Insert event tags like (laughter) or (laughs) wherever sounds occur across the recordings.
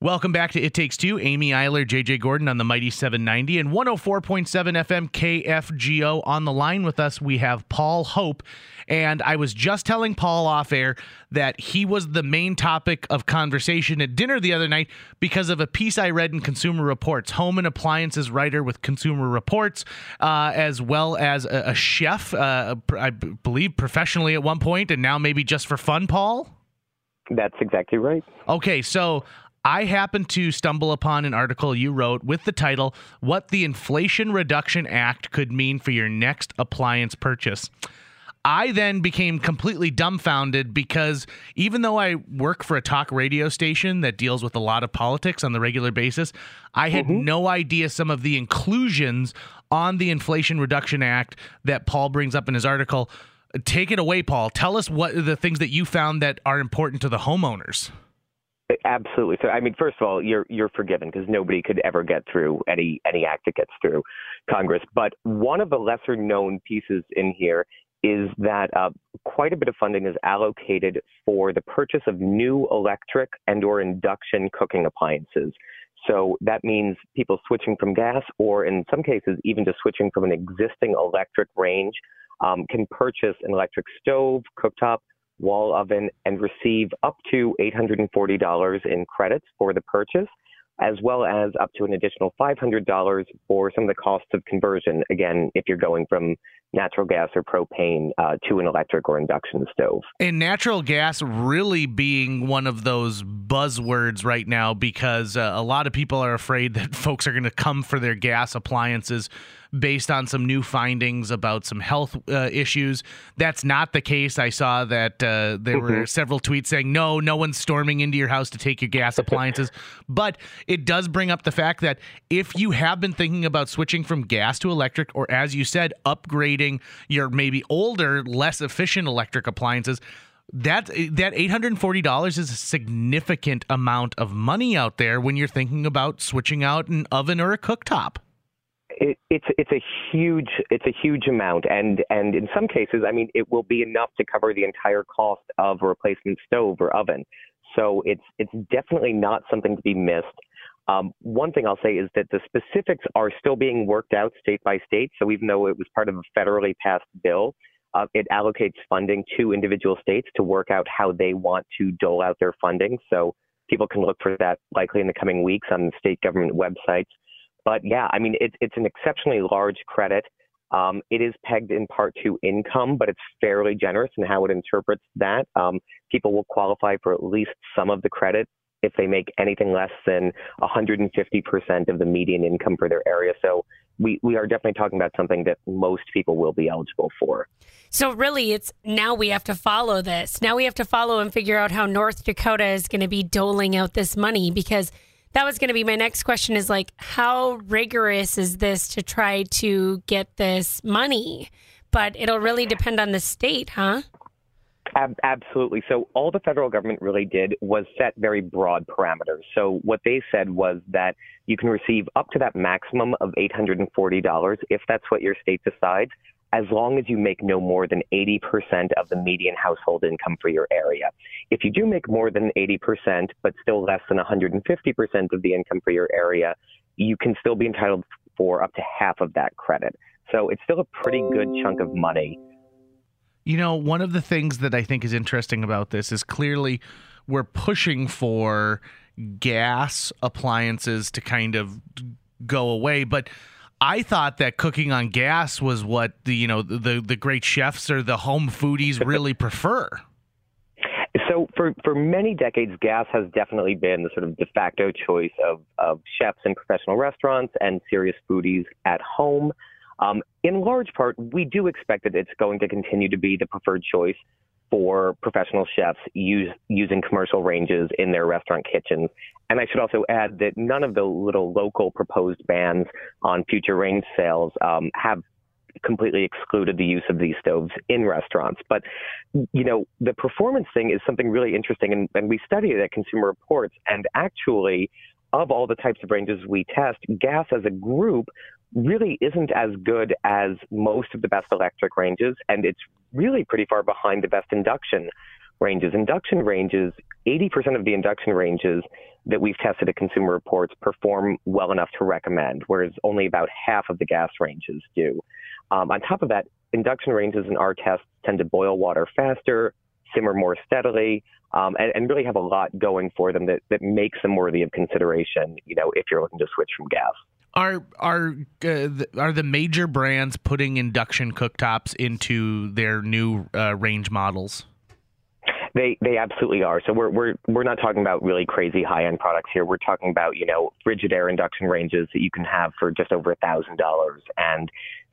Welcome back to It Takes Two. Amy Eiler, JJ Gordon on the Mighty 790 and 104.7 FM KFGO. On the line with us, we have Paul Hope. And I was just telling Paul off air that he was the main topic of conversation at dinner the other night because of a piece I read in Consumer Reports. Home and appliances writer with Consumer Reports, uh, as well as a, a chef, uh, I believe professionally at one point, and now maybe just for fun, Paul? That's exactly right. Okay, so I happened to stumble upon an article you wrote with the title, What the Inflation Reduction Act Could Mean for Your Next Appliance Purchase. I then became completely dumbfounded because even though I work for a talk radio station that deals with a lot of politics on the regular basis, I had mm-hmm. no idea some of the inclusions on the Inflation Reduction Act that Paul brings up in his article. Take it away, Paul. Tell us what the things that you found that are important to the homeowners. Absolutely. So, I mean, first of all, you're you're forgiven because nobody could ever get through any any act that gets through Congress. But one of the lesser known pieces in here is that uh, quite a bit of funding is allocated for the purchase of new electric and or induction cooking appliances. So that means people switching from gas, or in some cases, even just switching from an existing electric range, um, can purchase an electric stove, cooktop, wall oven and receive up to $840 in credits for the purchase, as well as up to an additional $500 for some of the costs of conversion. Again, if you're going from natural gas or propane uh, to an electric or induction stove. And natural gas really being one of those buzzwords right now because uh, a lot of people are afraid that (laughs) folks are going to come for their gas appliances based on some new findings about some health uh, issues. That's not the case. I saw that uh, there mm-hmm. were several tweets saying, no, no one's storming into your house to take your gas appliances. but it does bring up the fact that if you have been thinking about switching from gas to electric, or as you said, upgrading your maybe older, less efficient electric appliances, that that eight hundred and forty dollars is a significant amount of money out there when you're thinking about switching out an oven or a cooktop it, it's it's a huge it's a huge amount, and and in some cases, I mean, it will be enough to cover the entire cost of a replacement stove or oven. So it's it's definitely not something to be missed. Um, one thing I'll say is that the specifics are still being worked out state by state. So even though it was part of a federally passed bill, uh, it allocates funding to individual states to work out how they want to dole out their funding. So people can look for that likely in the coming weeks on the state government websites. But yeah, I mean, it, it's an exceptionally large credit. Um, it is pegged in part to income, but it's fairly generous in how it interprets that. Um, people will qualify for at least some of the credit if they make anything less than 150% of the median income for their area. So we, we are definitely talking about something that most people will be eligible for. So really it's now we have to follow this. Now we have to follow and figure out how North Dakota is going to be doling out this money because – that was going to be my next question is like how rigorous is this to try to get this money? But it'll really depend on the state huh Ab- absolutely so all the federal government really did was set very broad parameters so what they said was that you can receive up to that maximum of $840 if that's what your state decides as long as you make no more than 80% of the median household income for your area. If you do make more than 80%, but still less than 150% of the income for your area, you can still be entitled for up to half of that credit. So it's still a pretty good chunk of money. You know, one of the things that I think is interesting about this is clearly we're pushing for gas appliances to kind of go away, but I thought that cooking on gas was what the you know the the great chefs or the home foodies (laughs) really prefer. So for for many decades, gas has definitely been the sort of de facto choice of of chefs in professional restaurants and serious foodies at home. Um, in large part, we do expect that it's going to continue to be the preferred choice for professional chefs use, using commercial ranges in their restaurant kitchens. And I should also add that none of the little local proposed bans on future range sales um, have completely excluded the use of these stoves in restaurants. But, you know, the performance thing is something really interesting. And, and we studied it at Consumer Reports. And actually, of all the types of ranges we test, gas as a group really isn't as good as most of the best electric ranges, and it's really pretty far behind the best induction ranges. Induction ranges, 80% of the induction ranges that we've tested at Consumer Reports perform well enough to recommend, whereas only about half of the gas ranges do. Um, on top of that, induction ranges in our tests tend to boil water faster, simmer more steadily, um, and, and, really have a lot going for them that, that makes them worthy of consideration. You know, if you're looking to switch from gas. Are are uh, are the major brands putting induction cooktops into their new uh, range models? They they absolutely are. So we're we're we're not talking about really crazy high end products here. We're talking about you know Frigidaire induction ranges that you can have for just over a thousand dollars, and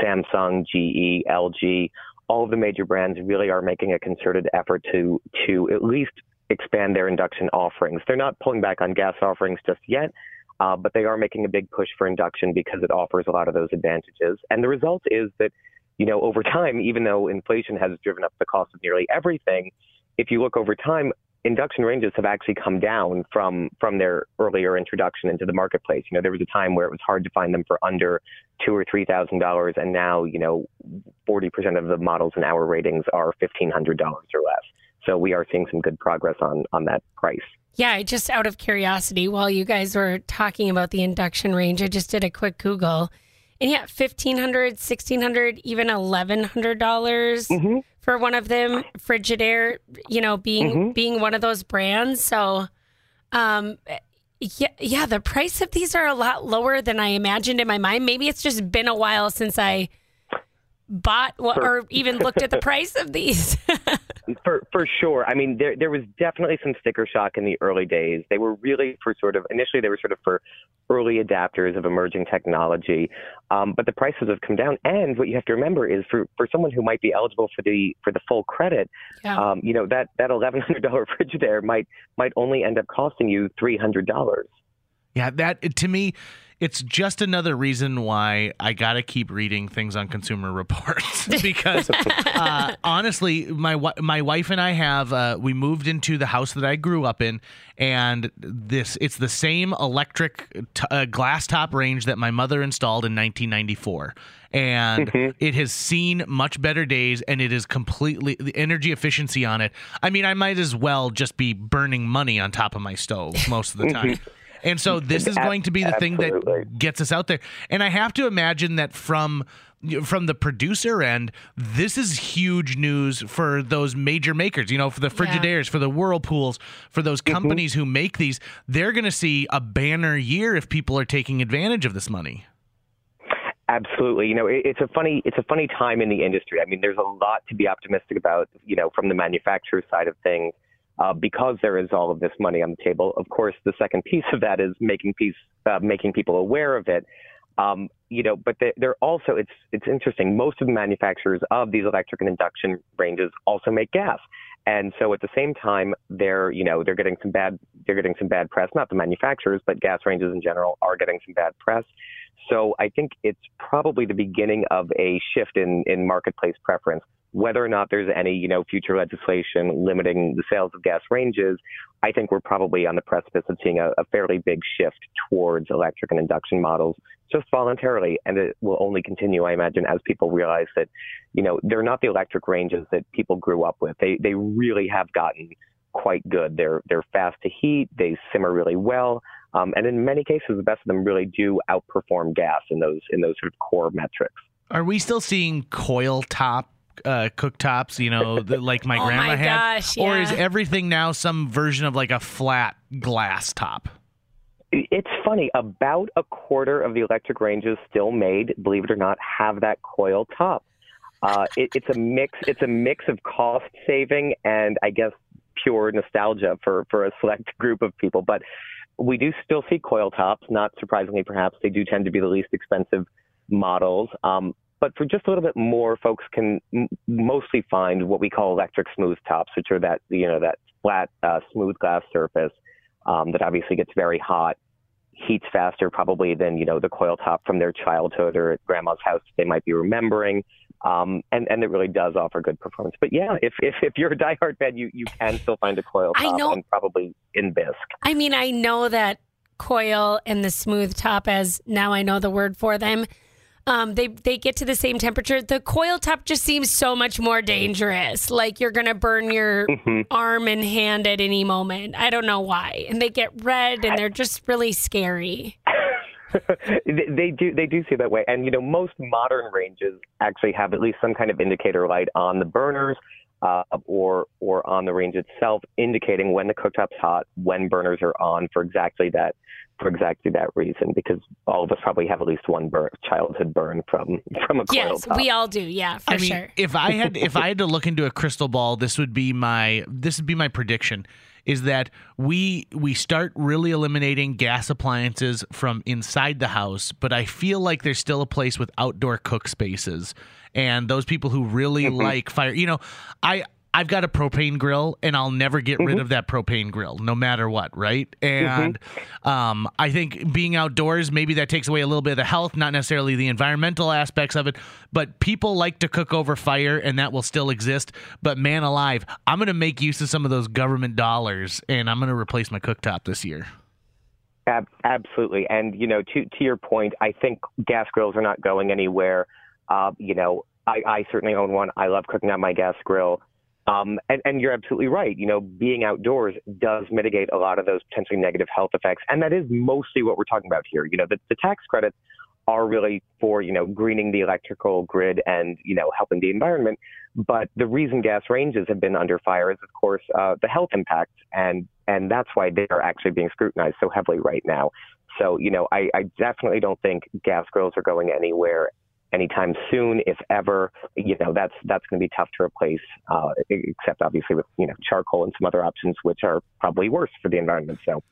Samsung, GE, LG, all of the major brands really are making a concerted effort to to at least expand their induction offerings. They're not pulling back on gas offerings just yet, uh, but they are making a big push for induction because it offers a lot of those advantages. And the result is that, you know, over time, even though inflation has driven up the cost of nearly everything, if you look over time, induction ranges have actually come down from from their earlier introduction into the marketplace. You know, there was a time where it was hard to find them for under two or three thousand dollars, and now you know, forty percent of the models in our ratings are fifteen hundred dollars or less. So we are seeing some good progress on on that price. Yeah, just out of curiosity, while you guys were talking about the induction range, I just did a quick Google. And yeah, fifteen hundred, sixteen hundred, even eleven hundred dollars mm-hmm. for one of them. Frigidaire, you know, being mm-hmm. being one of those brands. So, um, yeah, yeah, the price of these are a lot lower than I imagined in my mind. Maybe it's just been a while since I bought or even looked at the (laughs) price of these. (laughs) for for sure. I mean, there there was definitely some sticker shock in the early days. They were really for sort of initially they were sort of for early adapters of emerging technology, um, but the prices have come down. And what you have to remember is for for someone who might be eligible for the for the full credit, yeah. um, you know that that eleven hundred dollar (laughs) Frigidaire might might only end up costing you three hundred dollars. Yeah, that to me it's just another reason why I got to keep reading things on Consumer (laughs) Reports (laughs) because uh, honestly, my my wife and I have uh, we moved into the house that I grew up in, and this it's the same electric t- uh, glass top range that my mother installed in 1994 and mm-hmm. it has seen much better days and it is completely the energy efficiency on it. I mean i might as well just be burning money on top of my stove most of the time and so this is going to be the thing that gets us out there. And I have to imagine that from from the producer end, this is huge news for those major makers, you know, for the Frigidaires, yeah. for the Whirlpools, for those mm-hmm. companies mm-hmm. who make these. They're going to see a banner year if people are taking advantage of this money. Absolutely. You know, it's a funny it's a funny time in the industry. I mean, there's a lot to be optimistic about, you know, from the manufacturer side of things uh, because there is all of this money on the table. Of course, the second piece of that is making piece, uh, making people aware of it. Um, you know, but they're also it's it's interesting. Most of the manufacturers of these electric and induction ranges also make gas, and so at the same time, they're you know they're getting some bad they're getting some bad press. Not the manufacturers, but gas ranges in general are getting some bad press. So I think it's probably the beginning of a shift in in marketplace preference whether or not there's any, you know, future legislation limiting the sales of gas ranges, I think we're probably on the precipice of seeing a, a, fairly big shift towards electric and induction models just voluntarily. And it will only continue, I imagine, as people realize that, you know, they're not the electric ranges that people grew up with. They, they really have gotten quite good. They're, they're fast to heat. They simmer really well. Um, and in many cases, the best of them really do outperform gas in those, in those sort of core metrics. Are we still seeing coil top uh, cooktops, you know, the, like my (laughs) oh grandma my had, gosh, yeah. or is everything now some version of like a flat glass top? It's funny. About a quarter of the electric ranges still made, believe it or not, have that coil top. Uh, it, it's a mix. It's a mix of cost saving and I guess pure nostalgia for for a select (laughs) group of people. But we do still see coil tops. Not surprisingly, perhaps they do tend to be the least expensive models. Um, but for just a little bit more, folks can m- mostly find what we call electric smooth tops, which are that you know that flat uh, smooth glass surface um, that obviously gets very hot, heats faster probably than you know the coil top from their childhood or at grandma's house they might be remembering. Um, and and it really does offer good performance. But yeah, if if, if you're a diehard fan, you you can still find a coil top I know, and probably in bisque. I mean, I know that coil and the smooth top, as now I know the word for them Um, they they get to the same temperature. The coil top just seems so much more dangerous. Like you're gonna burn your Mm-hmm. arm and hand at any moment. I don't know why. And they get red and they're just really scary. (laughs) they do they do see that way, and you know most modern ranges actually have at least some kind of indicator light on the burners. Uh, or or on the range itself, indicating when the cooktop's hot, when burners are on for exactly that for exactly that reason. Because all of us probably have at least one burn, childhood burn from (laughs) from a coil Yes, top. we all do. Yeah, for I mean, sure. if I had if I had to look into a crystal ball, this would be my this would be my prediction is that we we start really eliminating gas appliances from inside the house, but I feel like there's still a place with outdoor cook spaces and those people who really mm-hmm. like fire. You know, I I've got a propane grill and I'll never get rid of that propane grill no matter what, right? And um, I think being outdoors, maybe that takes away a little bit of the health, not necessarily the environmental aspects of it, but people like to cook over fire and that will still exist. But man alive, I'm going to make use of some of those government dollars and I'm going to replace my cooktop this year. Ab- absolutely, and you know, to to your point, I think gas grills are not going anywhere. Uh, you know, I, I certainly own one. I love cooking on my gas grill. Um, and, and you're absolutely right. You know, being outdoors does mitigate a lot of those potentially negative health effects, and that is mostly what we're talking about here. You know, the, the tax credits are really for you know greening the electrical grid and you know helping the environment. But the reason gas ranges have been under fire is, of course, uh, the health impact, and and that's why they are actually being scrutinized so heavily right now. So you know, I, I definitely don't think gas grills are going anywhere anytime soon, if ever. You know, that's that's going to be tough to replace, uh, except obviously with you know charcoal and some other options, which are probably worse for the environment. So.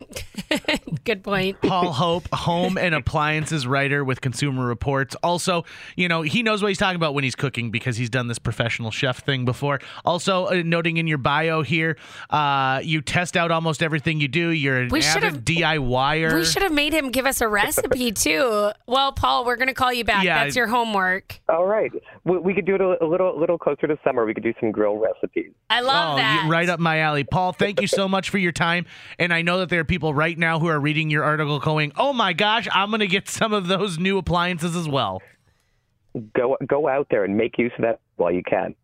(laughs) Good point. Paul Hope, home and appliances writer with Consumer Reports. Also, you know, he knows what he's talking about when he's cooking because he's done this professional chef thing before. Also, uh, noting in your bio here, uh, you test out almost everything you do. You're an We avid DIYer. We should have made him give us a recipe (laughs) too. Well, Paul, we're going to call you back. Yeah. That's your homework. All right, we, we could do it a, a little, a little closer to summer. We could do some grill recipes. I love Oh, that. you- right up my alley. Paul, thank you so much for your time. And I know that there are people right now who are reading your article going, oh my gosh, I'm going to get some of those new appliances as well. Go, go out there and make use of that while you can.